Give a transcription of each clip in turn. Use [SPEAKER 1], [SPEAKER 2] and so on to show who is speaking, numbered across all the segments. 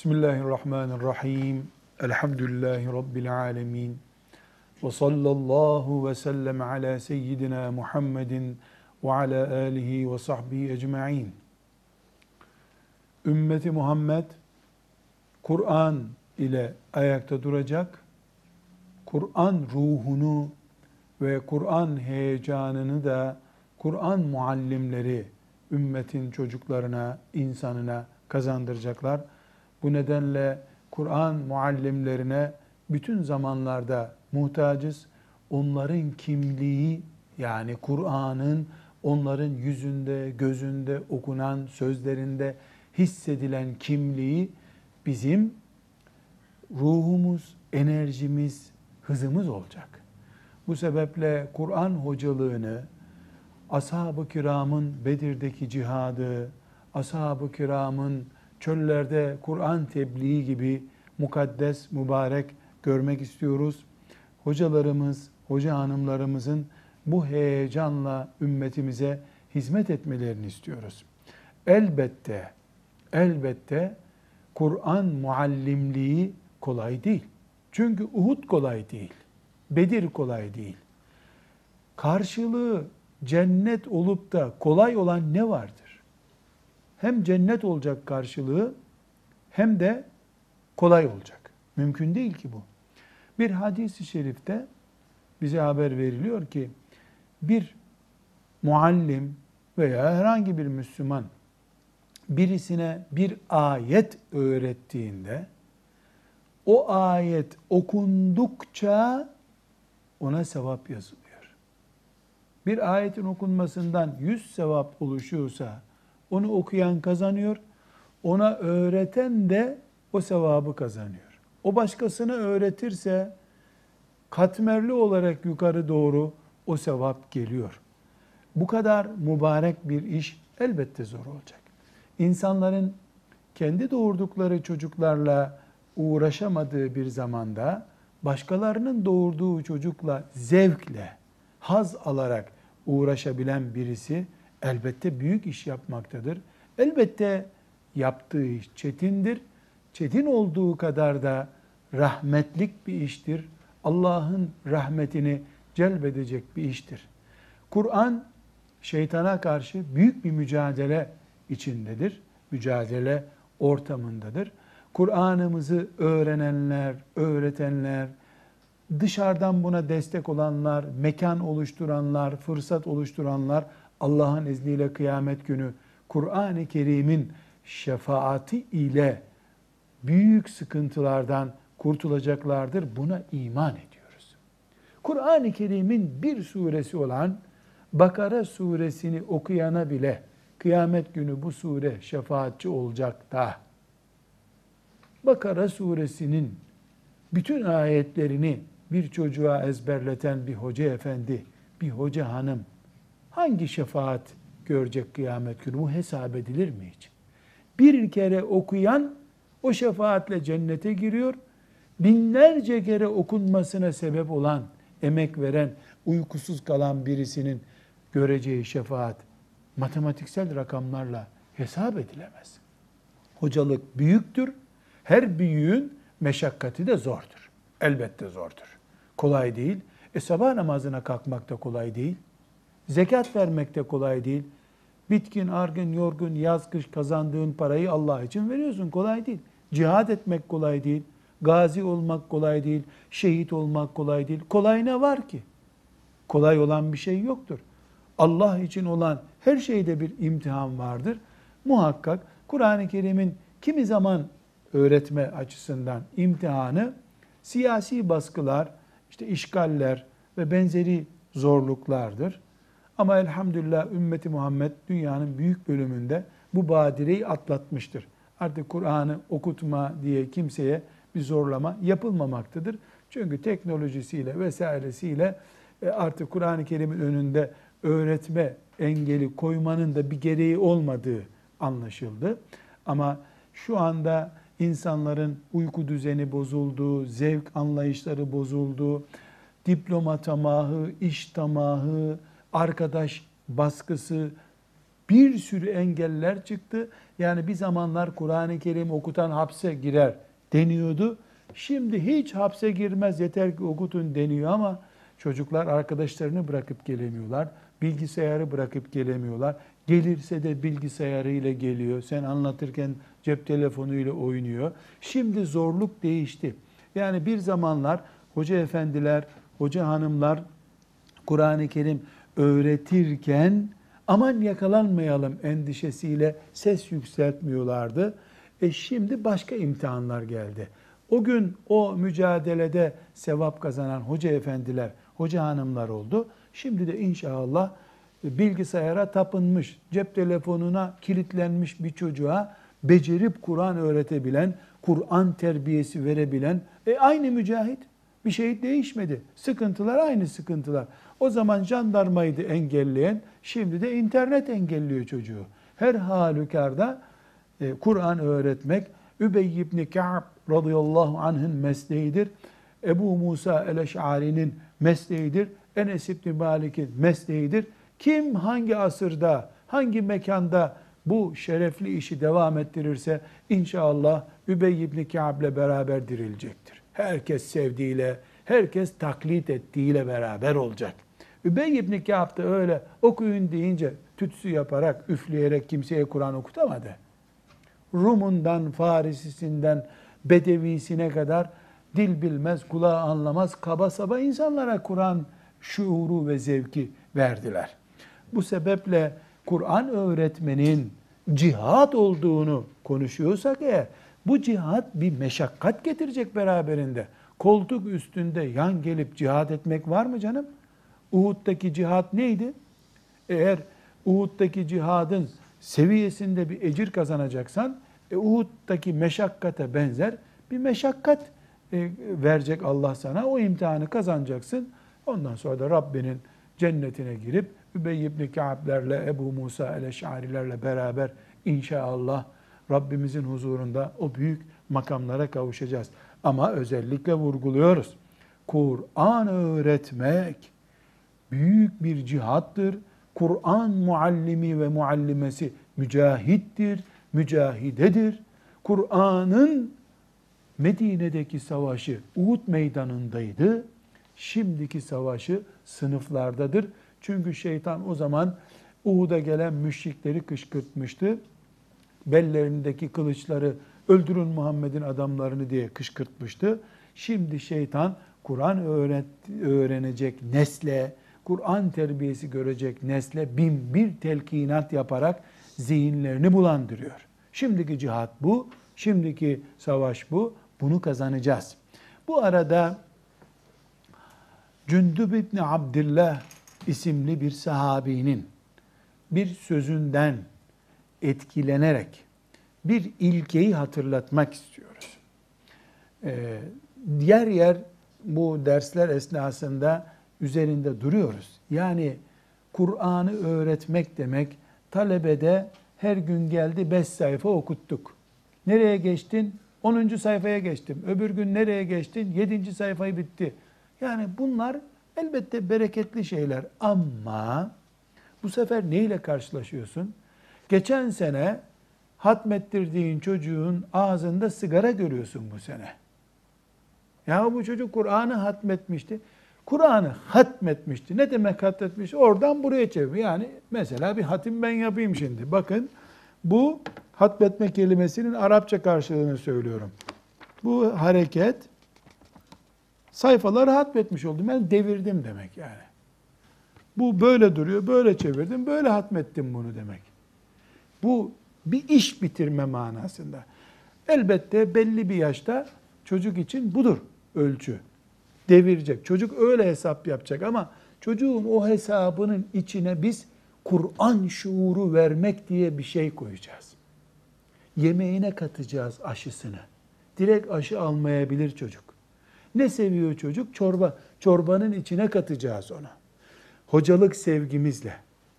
[SPEAKER 1] Bismillahirrahmanirrahim. Elhamdülillahi Rabbil alemin. Ve sallallahu ve sellem ala seyyidina Muhammedin ve ala alihi ve sahbihi ecma'in. Ümmeti Muhammed Kur'an ile ayakta duracak. Kur'an ruhunu ve Kur'an heyecanını da Kur'an muallimleri ümmetin çocuklarına, insanına kazandıracaklar. Bu nedenle Kur'an muallimlerine bütün zamanlarda muhtacız. Onların kimliği yani Kur'an'ın onların yüzünde, gözünde okunan sözlerinde hissedilen kimliği bizim ruhumuz, enerjimiz, hızımız olacak. Bu sebeple Kur'an hocalığını ashab-ı kiramın Bedir'deki cihadı, ashab-ı kiramın çöllerde Kur'an tebliği gibi mukaddes, mübarek görmek istiyoruz. Hocalarımız, hoca hanımlarımızın bu heyecanla ümmetimize hizmet etmelerini istiyoruz. Elbette, elbette Kur'an muallimliği kolay değil. Çünkü Uhud kolay değil. Bedir kolay değil. Karşılığı cennet olup da kolay olan ne vardır? Hem cennet olacak karşılığı hem de kolay olacak. Mümkün değil ki bu. Bir hadis-i şerifte bize haber veriliyor ki bir muallim veya herhangi bir Müslüman birisine bir ayet öğrettiğinde o ayet okundukça ona sevap yazılıyor. Bir ayetin okunmasından yüz sevap oluşuyorsa onu okuyan kazanıyor, ona öğreten de o sevabı kazanıyor. O başkasına öğretirse katmerli olarak yukarı doğru o sevap geliyor. Bu kadar mübarek bir iş elbette zor olacak. İnsanların kendi doğurdukları çocuklarla uğraşamadığı bir zamanda başkalarının doğurduğu çocukla zevkle, haz alarak uğraşabilen birisi elbette büyük iş yapmaktadır. Elbette yaptığı iş çetindir. Çetin olduğu kadar da rahmetlik bir iştir. Allah'ın rahmetini celbedecek bir iştir. Kur'an şeytana karşı büyük bir mücadele içindedir. Mücadele ortamındadır. Kur'an'ımızı öğrenenler, öğretenler, dışarıdan buna destek olanlar, mekan oluşturanlar, fırsat oluşturanlar Allah'ın izniyle kıyamet günü Kur'an-ı Kerim'in şefaati ile büyük sıkıntılardan kurtulacaklardır. Buna iman ediyoruz. Kur'an-ı Kerim'in bir suresi olan Bakara suresini okuyana bile kıyamet günü bu sure şefaatçi olacak da Bakara suresinin bütün ayetlerini bir çocuğa ezberleten bir hoca efendi, bir hoca hanım hangi şefaat görecek kıyamet günü? Bu hesap edilir mi hiç? Bir kere okuyan o şefaatle cennete giriyor. Binlerce kere okunmasına sebep olan, emek veren, uykusuz kalan birisinin göreceği şefaat matematiksel rakamlarla hesap edilemez. Hocalık büyüktür. Her büyüğün meşakkati de zordur. Elbette zordur kolay değil. E sabah namazına kalkmak da kolay değil. Zekat vermek de kolay değil. Bitkin, argın, yorgun, yaz, kış kazandığın parayı Allah için veriyorsun. Kolay değil. Cihad etmek kolay değil. Gazi olmak kolay değil. Şehit olmak kolay değil. Kolay ne var ki? Kolay olan bir şey yoktur. Allah için olan her şeyde bir imtihan vardır. Muhakkak Kur'an-ı Kerim'in kimi zaman öğretme açısından imtihanı siyasi baskılar, işte işgaller ve benzeri zorluklardır. Ama elhamdülillah ümmeti Muhammed dünyanın büyük bölümünde bu badireyi atlatmıştır. Artık Kur'an'ı okutma diye kimseye bir zorlama yapılmamaktadır. Çünkü teknolojisiyle vesairesiyle e, artık Kur'an-ı Kerim'in önünde öğretme engeli koymanın da bir gereği olmadığı anlaşıldı. Ama şu anda insanların uyku düzeni bozuldu, zevk anlayışları bozuldu, diploma tamahı, iş tamahı, arkadaş baskısı, Bir sürü engeller çıktı. Yani bir zamanlar Kur'an-ı Kerim okutan hapse girer deniyordu. Şimdi hiç hapse girmez yeter ki okutun deniyor ama çocuklar arkadaşlarını bırakıp gelemiyorlar. Bilgisayarı bırakıp gelemiyorlar. Gelirse de bilgisayarıyla geliyor. Sen anlatırken cep telefonuyla oynuyor. Şimdi zorluk değişti. Yani bir zamanlar hoca efendiler, hoca hanımlar Kur'an-ı Kerim öğretirken aman yakalanmayalım endişesiyle ses yükseltmiyorlardı. E şimdi başka imtihanlar geldi. O gün o mücadelede sevap kazanan hoca efendiler, hoca hanımlar oldu. Şimdi de inşallah bilgisayara tapınmış, cep telefonuna kilitlenmiş bir çocuğa becerip Kur'an öğretebilen, Kur'an terbiyesi verebilen, e aynı mücahit. Bir şey değişmedi. Sıkıntılar aynı sıkıntılar. O zaman jandarmaydı engelleyen, şimdi de internet engelliyor çocuğu. Her halükarda e, Kur'an öğretmek Übey ibn Ka'b radıyallahu anh'ın mesleğidir. Ebu Musa el-Eş'ari'nin mesleğidir. Enes ibn Malik'in mesleğidir. Kim hangi asırda, hangi mekanda bu şerefli işi devam ettirirse inşallah Übey ibn Ka'b'le beraber dirilecektir. Herkes sevdiğiyle, herkes taklit ettiğiyle beraber olacak. Übey ibn Ka'b da öyle okuyun deyince tütsü yaparak, üfleyerek kimseye Kur'an okutamadı. Rumundan, Farisisinden, Bedevisine kadar dil bilmez, kulağı anlamaz, kaba saba insanlara Kur'an şuuru ve zevki verdiler. Bu sebeple Kur'an öğretmenin cihat olduğunu konuşuyorsak eğer bu cihat bir meşakkat getirecek beraberinde. Koltuk üstünde yan gelip cihat etmek var mı canım? Uhud'daki cihat neydi? Eğer Uhud'daki cihadın seviyesinde bir ecir kazanacaksan e, Uhud'daki meşakkate benzer bir meşakkat e, verecek Allah sana. O imtihanı kazanacaksın. Ondan sonra da Rabbinin cennetine girip Übey ibn Ka'b'lerle, Ebu Musa el-Eş'arilerle beraber inşallah Rabbimizin huzurunda o büyük makamlara kavuşacağız. Ama özellikle vurguluyoruz. Kur'an öğretmek büyük bir cihattır. Kur'an muallimi ve muallimesi mücahittir, mücahidedir. Kur'an'ın Medine'deki savaşı Uhud meydanındaydı. Şimdiki savaşı sınıflardadır. Çünkü şeytan o zaman Uhud'a gelen müşrikleri kışkırtmıştı. Bellerindeki kılıçları öldürün Muhammed'in adamlarını diye kışkırtmıştı. Şimdi şeytan Kur'an öğrenecek nesle, Kur'an terbiyesi görecek nesle bin bir telkinat yaparak zihinlerini bulandırıyor. Şimdiki cihat bu, şimdiki savaş bu, bunu kazanacağız. Bu arada Cündüb İbni Abdillah isimli bir sahabinin bir sözünden etkilenerek bir ilkeyi hatırlatmak istiyoruz. Ee, yer yer bu dersler esnasında üzerinde duruyoruz. Yani Kur'an'ı öğretmek demek talebede her gün geldi beş sayfa okuttuk. Nereye geçtin? 10. sayfaya geçtim. Öbür gün nereye geçtin? 7. sayfayı bitti. Yani bunlar elbette bereketli şeyler ama bu sefer neyle karşılaşıyorsun? Geçen sene hatmettirdiğin çocuğun ağzında sigara görüyorsun bu sene. Ya bu çocuk Kur'an'ı hatmetmişti. Kur'an'ı hatmetmişti. Ne demek hatmetmiş? Oradan buraya çevir. Yani mesela bir hatim ben yapayım şimdi. Bakın bu hatmetme kelimesinin Arapça karşılığını söylüyorum. Bu hareket sayfaları hatmetmiş oldum. Ben devirdim demek yani. Bu böyle duruyor, böyle çevirdim, böyle hatmettim bunu demek. Bu bir iş bitirme manasında. Elbette belli bir yaşta çocuk için budur ölçü. Devirecek. Çocuk öyle hesap yapacak ama çocuğun o hesabının içine biz Kur'an şuuru vermek diye bir şey koyacağız. Yemeğine katacağız aşısını. Direkt aşı almayabilir çocuk. Ne seviyor çocuk? Çorba. Çorbanın içine katacağız ona. Hocalık sevgimizle,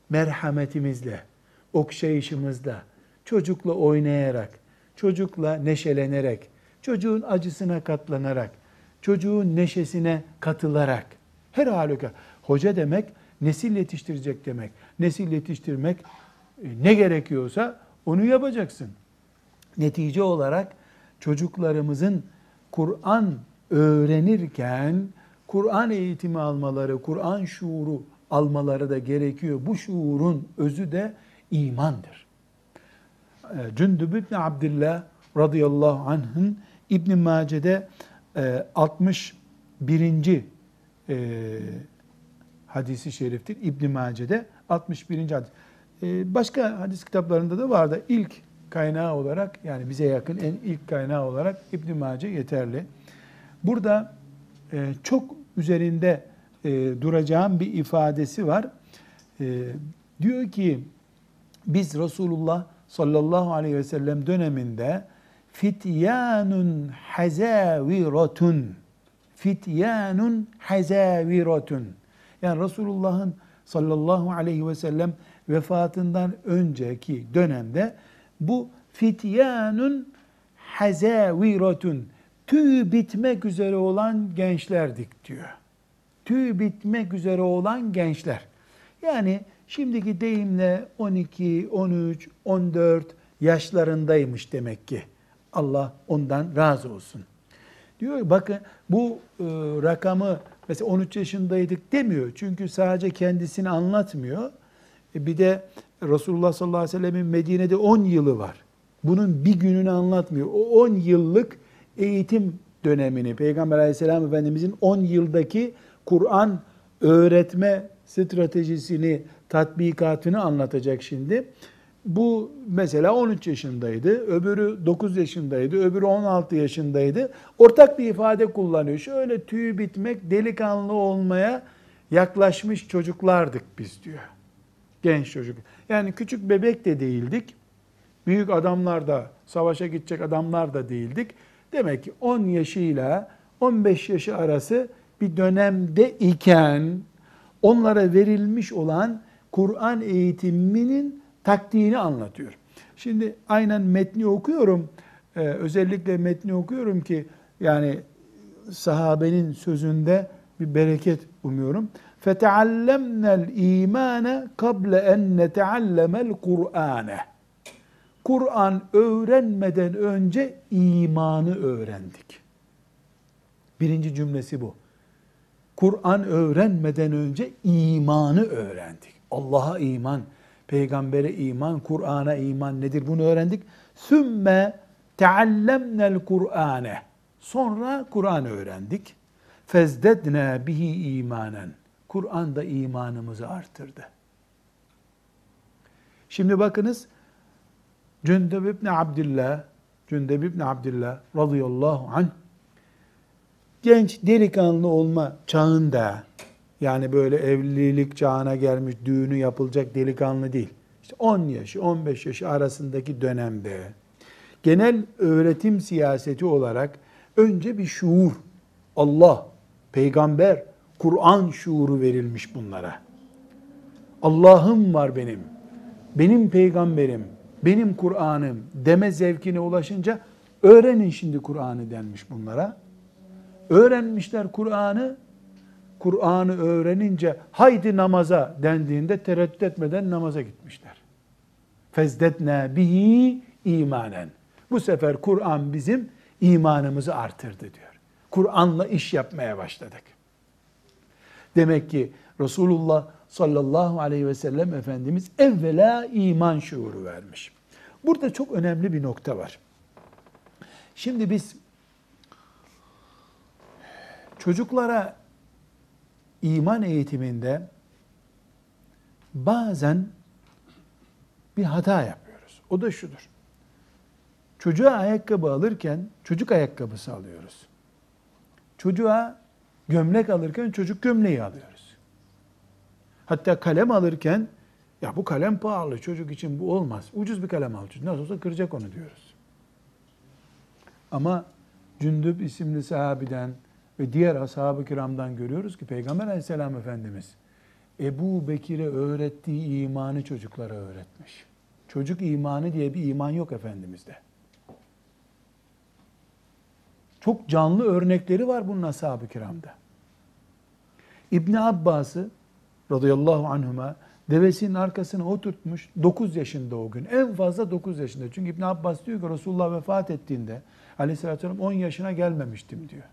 [SPEAKER 1] merhametimizle, okşayışımızla, çocukla oynayarak, çocukla neşelenerek, çocuğun acısına katlanarak, çocuğun neşesine katılarak, her halükarda hoca demek nesil yetiştirecek demek. Nesil yetiştirmek E, ne gerekiyorsa onu yapacaksın. Netice olarak çocuklarımızın Kur'an öğrenirken Kur'an eğitimi almaları, Kur'an şuuru almaları da gerekiyor. Bu şuurun özü de imandır. E, Cündüb İbni Abdillah radıyallahu anh'ın İbn Mace'de 61. E, hadisi şeriftir. İbn Mace'de 61. hadis. E, başka hadis kitaplarında da var da ilk kaynağı olarak yani bize yakın en ilk kaynağı olarak İbn Mace yeterli. Burada çok üzerinde duracağım bir ifadesi var. Diyor ki biz Resulullah sallallahu aleyhi ve sellem döneminde fityanun hazaviratun fityanun hazaviratun yani Resulullah'ın sallallahu aleyhi ve sellem vefatından önceki dönemde bu fityanun hazaviratun tüy bitmek üzere olan gençlerdik diyor. Tüy bitmek üzere olan gençler. Yani şimdiki deyimle 12, 13, 14 yaşlarındaymış demek ki. Allah ondan razı olsun. Diyor bakın bu e, rakamı mesela 13 yaşındaydık demiyor. Çünkü sadece kendisini anlatmıyor. E, bir de Resulullah sallallahu aleyhi ve sellemin Medine'de 10 yılı var. Bunun bir gününü anlatmıyor. O 10 yıllık eğitim dönemini Peygamber aleyhisselam efendimizin 10 yıldaki Kur'an öğretme stratejisini, tatbikatını anlatacak şimdi. Bu mesela 13 yaşındaydı, öbürü 9 yaşındaydı, öbürü 16 yaşındaydı. Ortak bir ifade kullanıyor. Şöyle tüy bitmek, delikanlı olmaya yaklaşmış çocuklardık biz diyor. Genç çocuk. Yani küçük bebek de değildik. Büyük adamlar da, savaşa gidecek adamlar da değildik. Demek ki 10 yaşıyla 15 yaşı arası bir dönemde iken onlara verilmiş olan Kur'an eğitiminin taktiğini anlatıyor. Şimdi aynen metni okuyorum. Ee, özellikle metni okuyorum ki yani sahabenin sözünde bir bereket umuyorum. فَتَعَلَّمْنَا الْا۪يمَانَ قَبْلَ اَنْ نَتَعَلَّمَ الْقُرْآنَ Kur'an öğrenmeden önce imanı öğrendik. Birinci cümlesi bu. Kur'an öğrenmeden önce imanı öğrendik. Allah'a iman, peygambere iman, Kur'an'a iman nedir bunu öğrendik. Sümme teallemnel Kur'ane. Sonra Kur'an öğrendik. Fezdedne bihi imanen. Kur'an da imanımızı artırdı. Şimdi bakınız Cündeb ibn Abdillah Cündeb ibn Abdillah radıyallahu anh genç delikanlı olma çağında yani böyle evlilik çağına gelmiş düğünü yapılacak delikanlı değil. İşte 10 yaşı 15 yaşı arasındaki dönemde genel öğretim siyaseti olarak önce bir şuur Allah, peygamber, Kur'an şuuru verilmiş bunlara. Allah'ım var benim. Benim peygamberim, benim Kur'an'ım deme zevkine ulaşınca öğrenin şimdi Kur'an'ı denmiş bunlara. Öğrenmişler Kur'an'ı. Kur'an'ı öğrenince haydi namaza dendiğinde tereddüt etmeden namaza gitmişler. Fezdetne bihi imanen. Bu sefer Kur'an bizim imanımızı artırdı diyor. Kur'an'la iş yapmaya başladık. Demek ki Resulullah sallallahu aleyhi ve sellem Efendimiz evvela iman şuuru vermiş. Burada çok önemli bir nokta var. Şimdi biz çocuklara iman eğitiminde bazen bir hata yapıyoruz. O da şudur. Çocuğa ayakkabı alırken çocuk ayakkabısı alıyoruz. Çocuğa gömlek alırken çocuk gömleği alıyoruz. Hatta kalem alırken ya bu kalem pahalı çocuk için bu olmaz. Ucuz bir kalem al çocuk. Nasıl olsa kıracak onu diyoruz. Ama Cündüb isimli sahabiden ve diğer ashab-ı kiramdan görüyoruz ki Peygamber aleyhisselam Efendimiz Ebu Bekir'e öğrettiği imanı çocuklara öğretmiş. Çocuk imanı diye bir iman yok Efendimiz'de. Çok canlı örnekleri var bunun ashab-ı kiramda. İbni Abbas'ı radıyallahu anhuma Devesinin arkasına oturtmuş 9 yaşında o gün. En fazla 9 yaşında. Çünkü İbn Abbas diyor ki Resulullah vefat ettiğinde aleyhissalatü vesselam 10 yaşına gelmemiştim diyor.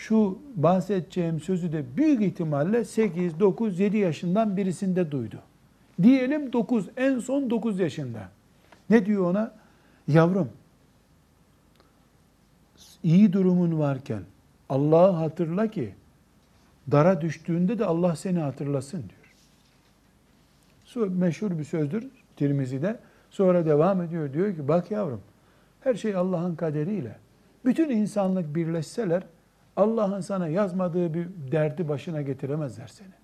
[SPEAKER 1] Şu bahsedeceğim sözü de büyük ihtimalle 8, 9, 7 yaşından birisinde duydu. Diyelim 9, en son 9 yaşında. Ne diyor ona? Yavrum, iyi durumun varken Allah'ı hatırla ki dara düştüğünde de Allah seni hatırlasın diyor. Meşhur bir sözdür Tirmizi'de. Sonra devam ediyor. Diyor ki bak yavrum her şey Allah'ın kaderiyle. Bütün insanlık birleşseler Allah'ın sana yazmadığı bir derdi başına getiremezler seni.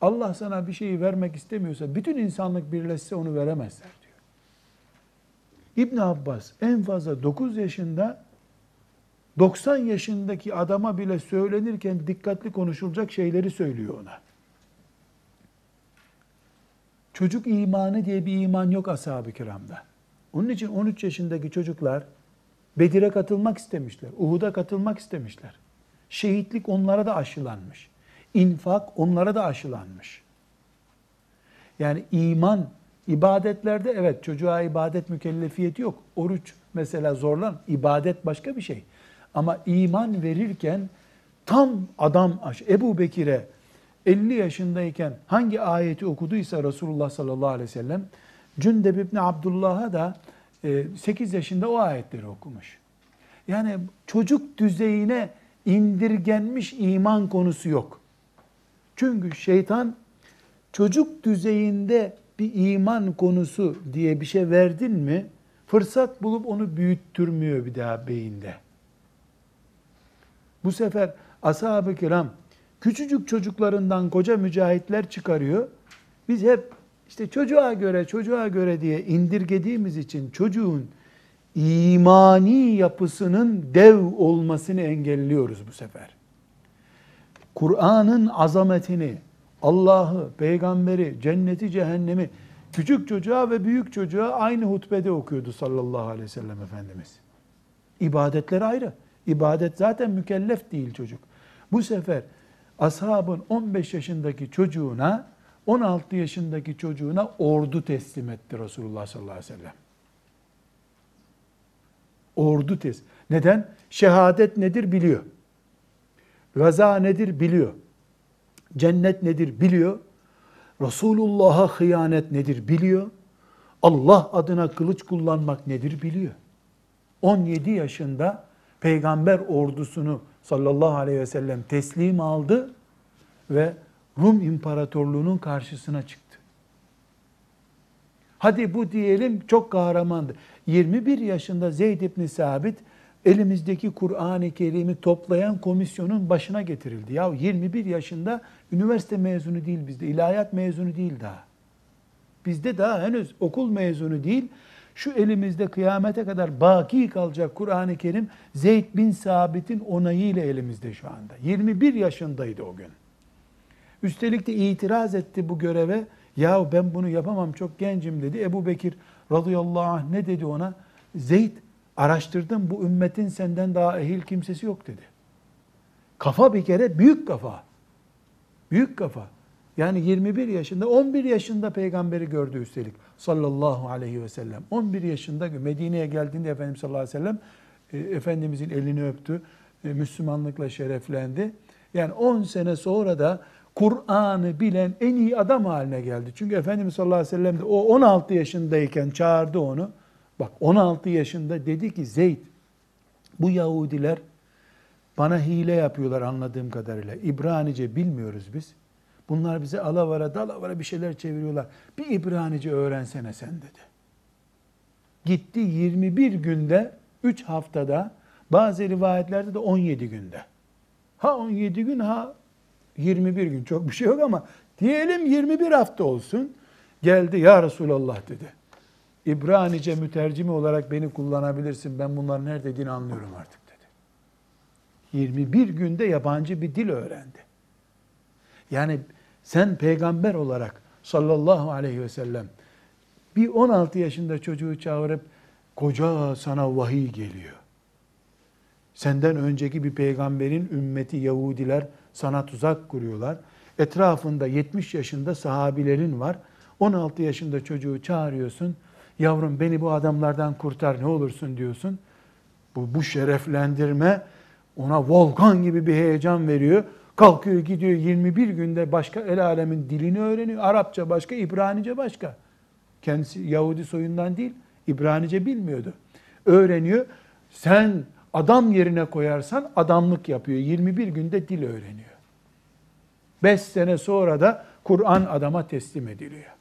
[SPEAKER 1] Allah sana bir şeyi vermek istemiyorsa bütün insanlık birleşse onu veremezler diyor. İbn Abbas en fazla 9 yaşında 90 yaşındaki adama bile söylenirken dikkatli konuşulacak şeyleri söylüyor ona. Çocuk imanı diye bir iman yok ashab-ı kiramda. Onun için 13 yaşındaki çocuklar Bedir'e katılmak istemişler. Uhud'a katılmak istemişler. Şehitlik onlara da aşılanmış. İnfak onlara da aşılanmış. Yani iman, ibadetlerde evet çocuğa ibadet mükellefiyeti yok. Oruç mesela zorlan, ibadet başka bir şey. Ama iman verirken tam adam Ebu Bekir'e 50 yaşındayken hangi ayeti okuduysa Resulullah sallallahu aleyhi ve sellem Cündeb İbni Abdullah'a da 8 e, yaşında o ayetleri okumuş. Yani çocuk düzeyine indirgenmiş iman konusu yok. Çünkü şeytan çocuk düzeyinde bir iman konusu diye bir şey verdin mi fırsat bulup onu büyüttürmüyor bir daha beyinde. Bu sefer ashab-ı kiram küçücük çocuklarından koca mücahitler çıkarıyor. Biz hep işte çocuğa göre, çocuğa göre diye indirgediğimiz için çocuğun imani yapısının dev olmasını engelliyoruz bu sefer. Kur'an'ın azametini, Allah'ı, peygamberi, cenneti, cehennemi küçük çocuğa ve büyük çocuğa aynı hutbede okuyordu sallallahu aleyhi ve sellem Efendimiz. İbadetler ayrı. İbadet zaten mükellef değil çocuk. Bu sefer ashabın 15 yaşındaki çocuğuna 16 yaşındaki çocuğuna ordu teslim etti Resulullah sallallahu aleyhi ve sellem. Ordu teslim. Neden? Şehadet nedir biliyor. Gaza nedir biliyor. Cennet nedir biliyor. Resulullah'a hıyanet nedir biliyor. Allah adına kılıç kullanmak nedir biliyor. 17 yaşında peygamber ordusunu sallallahu aleyhi ve sellem teslim aldı ve Rum İmparatorluğu'nun karşısına çıktı. Hadi bu diyelim çok kahramandı. 21 yaşında Zeyd ibn Sabit elimizdeki Kur'an-ı Kerim'i toplayan komisyonun başına getirildi. Ya 21 yaşında üniversite mezunu değil bizde, ilahiyat mezunu değil daha. Bizde daha henüz okul mezunu değil. Şu elimizde kıyamete kadar baki kalacak Kur'an-ı Kerim Zeyd bin Sabit'in onayıyla elimizde şu anda. 21 yaşındaydı o gün. Üstelik de itiraz etti bu göreve. Ya ben bunu yapamam çok gencim dedi. Ebu Bekir radıyallahu anh ne dedi ona? Zeyd araştırdım bu ümmetin senden daha ehil kimsesi yok dedi. Kafa bir kere büyük kafa. Büyük kafa. Yani 21 yaşında, 11 yaşında peygamberi gördü üstelik sallallahu aleyhi ve sellem. 11 yaşında Medine'ye geldiğinde Efendimiz sallallahu aleyhi ve sellem e, Efendimizin elini öptü. E, Müslümanlıkla şereflendi. Yani 10 sene sonra da Kur'an'ı bilen en iyi adam haline geldi. Çünkü Efendimiz sallallahu aleyhi ve sellem de o 16 yaşındayken çağırdı onu. Bak 16 yaşında dedi ki Zeyd bu Yahudiler bana hile yapıyorlar anladığım kadarıyla. İbranice bilmiyoruz biz. Bunlar bize alavara dalavara bir şeyler çeviriyorlar. Bir İbranice öğrensene sen dedi. Gitti 21 günde, 3 haftada, bazı rivayetlerde de 17 günde. Ha 17 gün ha 21 gün çok bir şey yok ama diyelim 21 hafta olsun. Geldi ya Resulallah dedi. İbranice mütercimi olarak beni kullanabilirsin. Ben bunların her dediğini anlıyorum artık dedi. 21 günde yabancı bir dil öğrendi. Yani sen peygamber olarak sallallahu aleyhi ve sellem bir 16 yaşında çocuğu çağırıp koca sana vahiy geliyor. Senden önceki bir peygamberin ümmeti Yahudiler sana tuzak kuruyorlar. Etrafında 70 yaşında sahabilerin var. 16 yaşında çocuğu çağırıyorsun. Yavrum beni bu adamlardan kurtar ne olursun diyorsun. Bu, bu şereflendirme ona volkan gibi bir heyecan veriyor. Kalkıyor gidiyor 21 günde başka el alemin dilini öğreniyor. Arapça başka, İbranice başka. Kendisi Yahudi soyundan değil, İbranice bilmiyordu. Öğreniyor. Sen adam yerine koyarsan adamlık yapıyor. 21 günde dil öğreniyor. 5 sene sonra da Kur'an adama teslim ediliyor.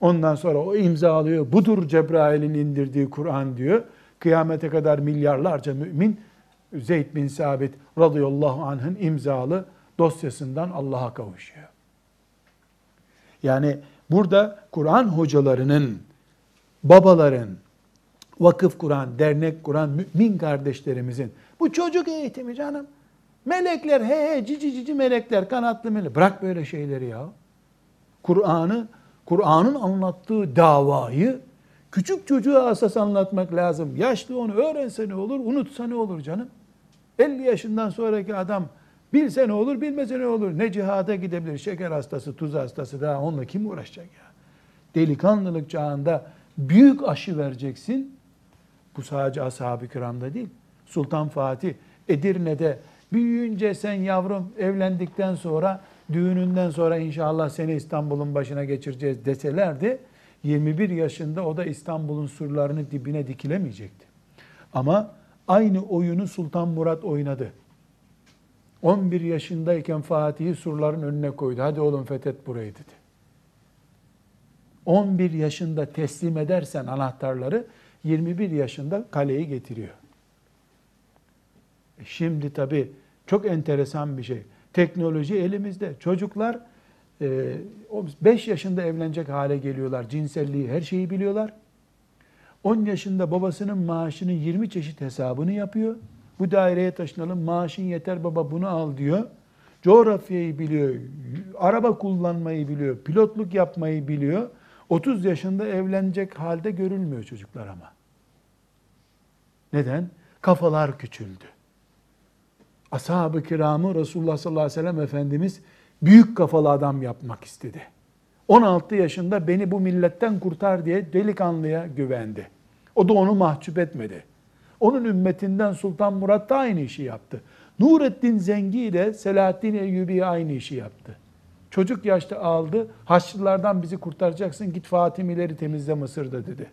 [SPEAKER 1] Ondan sonra o imza alıyor. Budur Cebrail'in indirdiği Kur'an diyor. Kıyamete kadar milyarlarca mümin Zeyd bin Sabit radıyallahu anh'ın imzalı dosyasından Allah'a kavuşuyor. Yani burada Kur'an hocalarının, babaların, vakıf kuran, dernek kuran mümin kardeşlerimizin bu çocuk eğitimi canım. Melekler he he cici cici melekler, kanatlı melek. Bırak böyle şeyleri ya. Kur'an'ı, Kur'an'ın anlattığı davayı küçük çocuğa asas anlatmak lazım. Yaşlı onu öğrense ne olur, unutsa ne olur canım. 50 yaşından sonraki adam bilse ne olur, bilmese ne olur. Ne cihada gidebilir, şeker hastası, tuz hastası daha onunla kim uğraşacak ya? Delikanlılık çağında büyük aşı vereceksin. Bu sadece ashab-ı kiramda değil. Sultan Fatih Edirne'de büyüyünce sen yavrum evlendikten sonra düğününden sonra inşallah seni İstanbul'un başına geçireceğiz deselerdi 21 yaşında o da İstanbul'un surlarını dibine dikilemeyecekti. Ama aynı oyunu Sultan Murat oynadı. 11 yaşındayken Fatih'i surların önüne koydu. Hadi oğlum fethet burayı dedi. 11 yaşında teslim edersen anahtarları 21 yaşında kaleyi getiriyor. E şimdi tabii çok enteresan bir şey. Teknoloji elimizde. Çocuklar 5 yaşında evlenecek hale geliyorlar. Cinselliği, her şeyi biliyorlar. 10 yaşında babasının maaşının 20 çeşit hesabını yapıyor. Bu daireye taşınalım, maaşın yeter baba bunu al diyor. Coğrafyayı biliyor, araba kullanmayı biliyor, pilotluk yapmayı biliyor. 30 yaşında evlenecek halde görülmüyor çocuklar ama. Neden? Kafalar küçüldü. Ashab-ı kiramı Resulullah sallallahu aleyhi ve sellem Efendimiz büyük kafalı adam yapmak istedi. 16 yaşında beni bu milletten kurtar diye delikanlıya güvendi. O da onu mahcup etmedi. Onun ümmetinden Sultan Murat da aynı işi yaptı. Nurettin Zengi ile Selahaddin Eyyubi aynı işi yaptı. Çocuk yaşta aldı. Haçlılardan bizi kurtaracaksın. Git Fatimileri temizle Mısır'da dedi.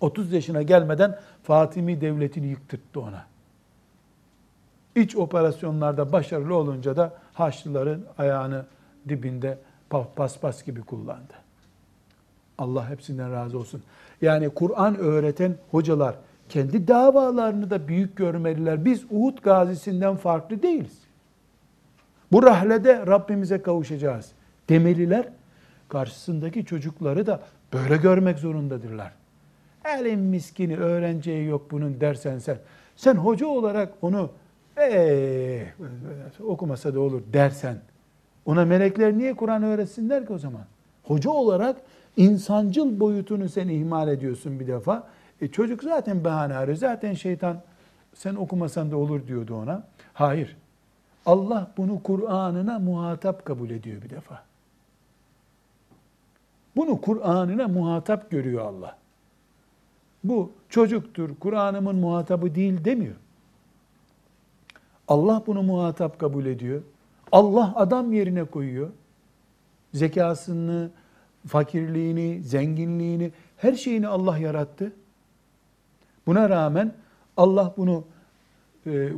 [SPEAKER 1] 30 yaşına gelmeden Fatimi devletini yıktırttı ona. İç operasyonlarda başarılı olunca da Haçlıların ayağını dibinde paspas gibi kullandı. Allah hepsinden razı olsun. Yani Kur'an öğreten hocalar kendi davalarını da büyük görmeliler. Biz Uhud gazisinden farklı değiliz. Bu rahlede Rabbimize kavuşacağız demeliler. Karşısındaki çocukları da böyle görmek zorundadırlar. Elin miskini öğrenciye yok bunun dersen sen. Sen hoca olarak onu ee, okumasa da olur dersen ona melekler niye Kur'an öğretsinler ki o zaman? Hoca olarak insancıl boyutunu sen ihmal ediyorsun bir defa. E çocuk zaten bahane arıyor. Zaten şeytan sen okumasan da olur diyordu ona. Hayır. Allah bunu Kur'an'ına muhatap kabul ediyor bir defa. Bunu Kur'an'ına muhatap görüyor Allah. Bu çocuktur, Kur'an'ımın muhatabı değil demiyor. Allah bunu muhatap kabul ediyor. Allah adam yerine koyuyor. Zekasını, fakirliğini, zenginliğini, her şeyini Allah yarattı. Buna rağmen Allah bunu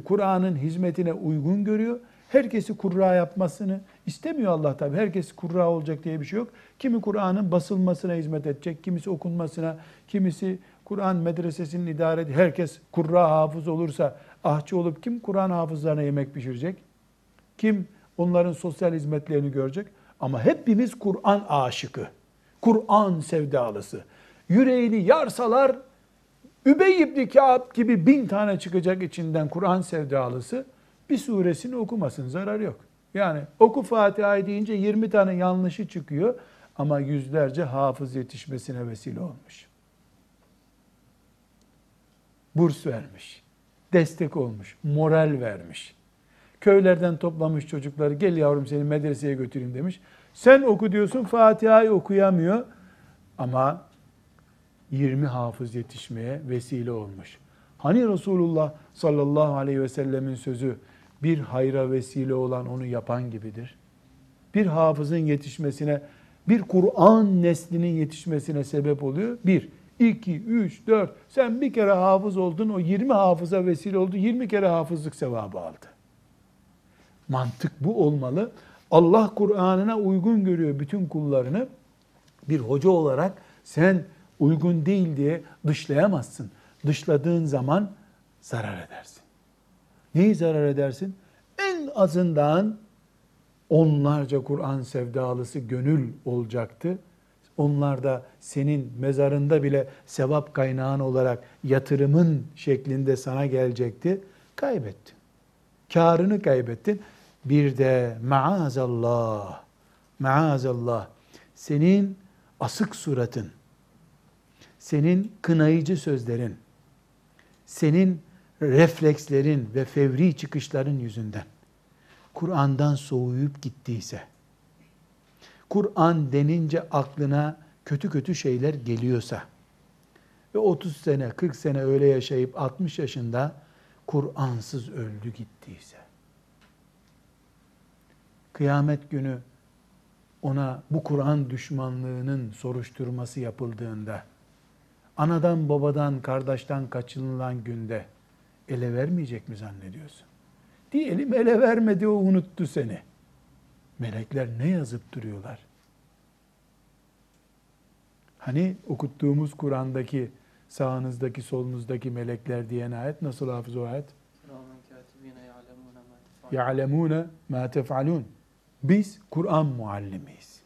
[SPEAKER 1] Kur'an'ın hizmetine uygun görüyor. Herkesi kurra yapmasını istemiyor Allah tabi. Herkes kurra olacak diye bir şey yok. Kimi Kur'an'ın basılmasına hizmet edecek, kimisi okunmasına, kimisi Kur'an medresesinin idare edecek. Herkes kurra hafız olursa ahçı olup kim Kur'an hafızlarına yemek pişirecek? Kim onların sosyal hizmetlerini görecek? Ama hepimiz Kur'an aşıkı. Kur'an sevdalısı. Yüreğini yarsalar Übey ibn Kâb gibi bin tane çıkacak içinden Kur'an sevdalısı bir suresini okumasın zarar yok. Yani oku Fatiha deyince 20 tane yanlışı çıkıyor ama yüzlerce hafız yetişmesine vesile olmuş. Burs vermiş, destek olmuş, moral vermiş. Köylerden toplamış çocukları gel yavrum seni medreseye götüreyim demiş. Sen oku diyorsun Fatiha'yı okuyamıyor ama 20 hafız yetişmeye vesile olmuş. Hani Resulullah sallallahu aleyhi ve sellemin sözü bir hayra vesile olan onu yapan gibidir. Bir hafızın yetişmesine, bir Kur'an neslinin yetişmesine sebep oluyor. Bir, iki, üç, dört. Sen bir kere hafız oldun, o 20 hafıza vesile oldu, 20 kere hafızlık sevabı aldı. Mantık bu olmalı. Allah Kur'an'ına uygun görüyor bütün kullarını. Bir hoca olarak sen uygun değil diye dışlayamazsın. Dışladığın zaman zarar edersin. Neyi zarar edersin? En azından onlarca Kur'an sevdalısı gönül olacaktı. Onlar da senin mezarında bile sevap kaynağın olarak yatırımın şeklinde sana gelecekti. Kaybettin. Karını kaybettin. Bir de maazallah, maazallah senin asık suratın, senin kınayıcı sözlerin, senin reflekslerin ve fevri çıkışların yüzünden Kur'an'dan soğuyup gittiyse, Kur'an denince aklına kötü kötü şeyler geliyorsa ve 30 sene, 40 sene öyle yaşayıp 60 yaşında Kur'ansız öldü gittiyse, kıyamet günü ona bu Kur'an düşmanlığının soruşturması yapıldığında, anadan babadan kardeşten kaçınılan günde ele vermeyecek mi zannediyorsun? Diyelim ele vermedi o unuttu seni. Melekler ne yazıp duruyorlar? Hani okuttuğumuz Kur'an'daki sağınızdaki solunuzdaki melekler diyen ayet nasıl hafız o ayet?
[SPEAKER 2] كِرَامًا كَاتِبِينَ يَعْلَمُونَ مَا تَفْعَلُونَ
[SPEAKER 1] يَعْلَمُونَ مَا تَفْعَلُونَ Biz Kur'an muallimiyiz.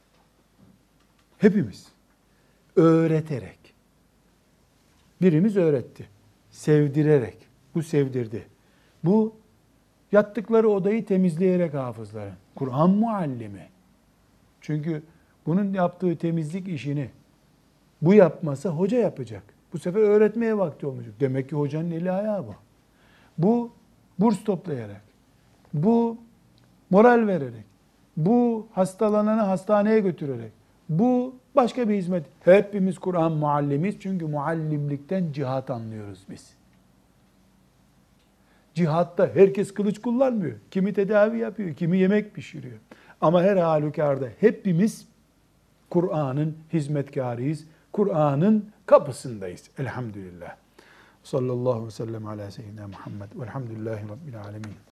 [SPEAKER 1] Hepimiz. Öğreterek. Birimiz öğretti. Sevdirerek. Bu sevdirdi. Bu yattıkları odayı temizleyerek hafızların. Kur'an muallimi. Çünkü bunun yaptığı temizlik işini bu yapmasa hoca yapacak. Bu sefer öğretmeye vakti olmayacak. Demek ki hocanın eli ayağı bu. Bu burs toplayarak, bu moral vererek, bu hastalananı hastaneye götürerek, bu başka bir hizmet. Hepimiz Kur'an muallimiz çünkü muallimlikten cihat anlıyoruz biz. Cihatta herkes kılıç kullanmıyor. Kimi tedavi yapıyor, kimi yemek pişiriyor. Ama her halükarda hepimiz Kur'an'ın hizmetkarıyız. Kur'an'ın kapısındayız. Elhamdülillah. Sallallahu aleyhi ve sellem ala seyyidina Muhammed. Velhamdülillahi Rabbil alemin.